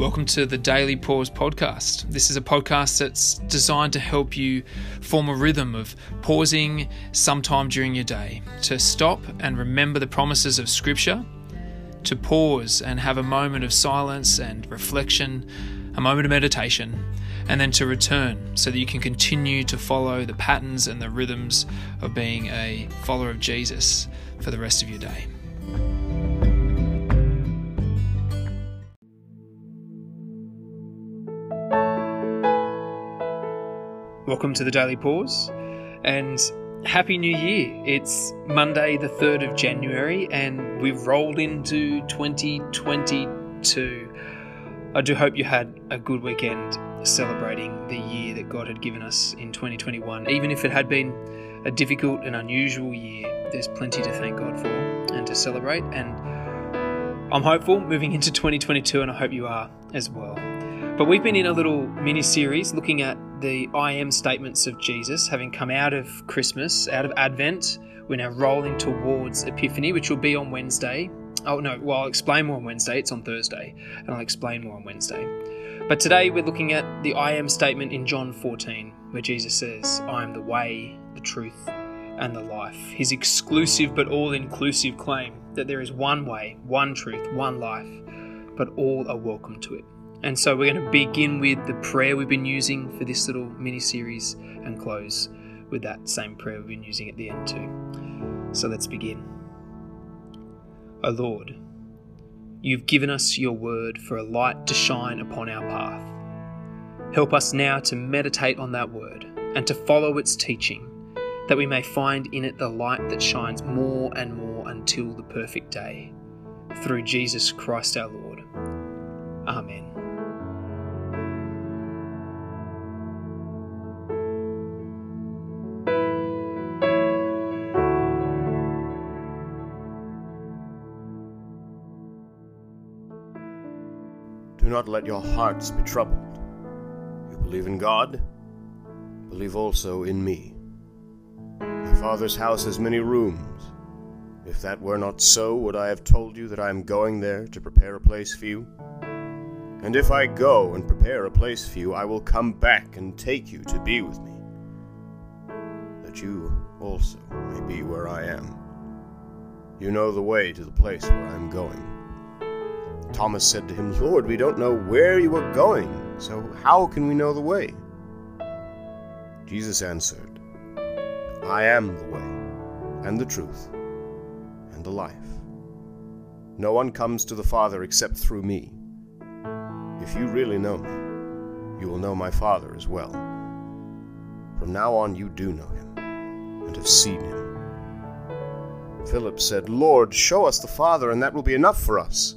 Welcome to the Daily Pause podcast. This is a podcast that's designed to help you form a rhythm of pausing sometime during your day, to stop and remember the promises of Scripture, to pause and have a moment of silence and reflection, a moment of meditation, and then to return so that you can continue to follow the patterns and the rhythms of being a follower of Jesus for the rest of your day. Welcome to the Daily Pause and Happy New Year. It's Monday, the 3rd of January, and we've rolled into 2022. I do hope you had a good weekend celebrating the year that God had given us in 2021. Even if it had been a difficult and unusual year, there's plenty to thank God for and to celebrate. And I'm hopeful moving into 2022, and I hope you are as well. But we've been in a little mini series looking at the I am statements of Jesus, having come out of Christmas, out of Advent. We're now rolling towards Epiphany, which will be on Wednesday. Oh, no, well, I'll explain more on Wednesday. It's on Thursday, and I'll explain more on Wednesday. But today we're looking at the I am statement in John 14, where Jesus says, I am the way, the truth, and the life. His exclusive but all inclusive claim that there is one way, one truth, one life, but all are welcome to it. And so we're going to begin with the prayer we've been using for this little mini series and close with that same prayer we've been using at the end too. So let's begin. O Lord, you've given us your word for a light to shine upon our path. Help us now to meditate on that word and to follow its teaching, that we may find in it the light that shines more and more until the perfect day. Through Jesus Christ our Lord. Amen. Not let your hearts be troubled. You believe in God, believe also in me. My Father's house has many rooms. If that were not so, would I have told you that I am going there to prepare a place for you? And if I go and prepare a place for you, I will come back and take you to be with me, that you also may be where I am. You know the way to the place where I am going. Thomas said to him, Lord, we don't know where you are going, so how can we know the way? Jesus answered, I am the way, and the truth, and the life. No one comes to the Father except through me. If you really know me, you will know my Father as well. From now on you do know him, and have seen him. Philip said, Lord, show us the Father, and that will be enough for us.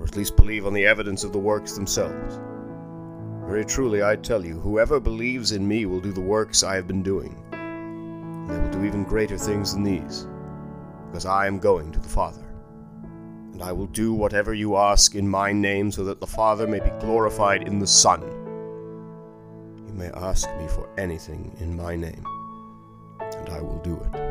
or at least believe on the evidence of the works themselves. Very truly, I tell you, whoever believes in me will do the works I have been doing. And they will do even greater things than these, because I am going to the Father. And I will do whatever you ask in my name, so that the Father may be glorified in the Son. You may ask me for anything in my name, and I will do it.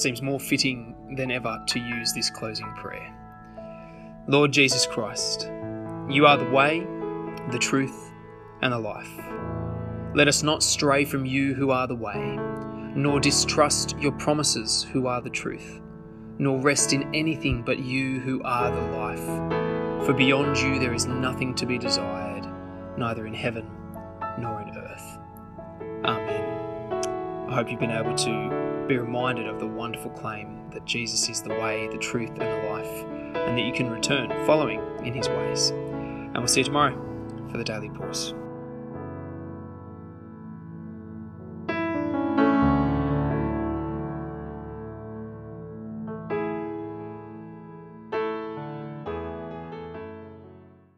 Seems more fitting than ever to use this closing prayer. Lord Jesus Christ, you are the way, the truth, and the life. Let us not stray from you who are the way, nor distrust your promises who are the truth, nor rest in anything but you who are the life. For beyond you there is nothing to be desired, neither in heaven nor in earth. Amen. I hope you've been able to be reminded of the wonderful claim that Jesus is the way, the truth, and the life, and that you can return following in his ways. And we'll see you tomorrow for the Daily Pause.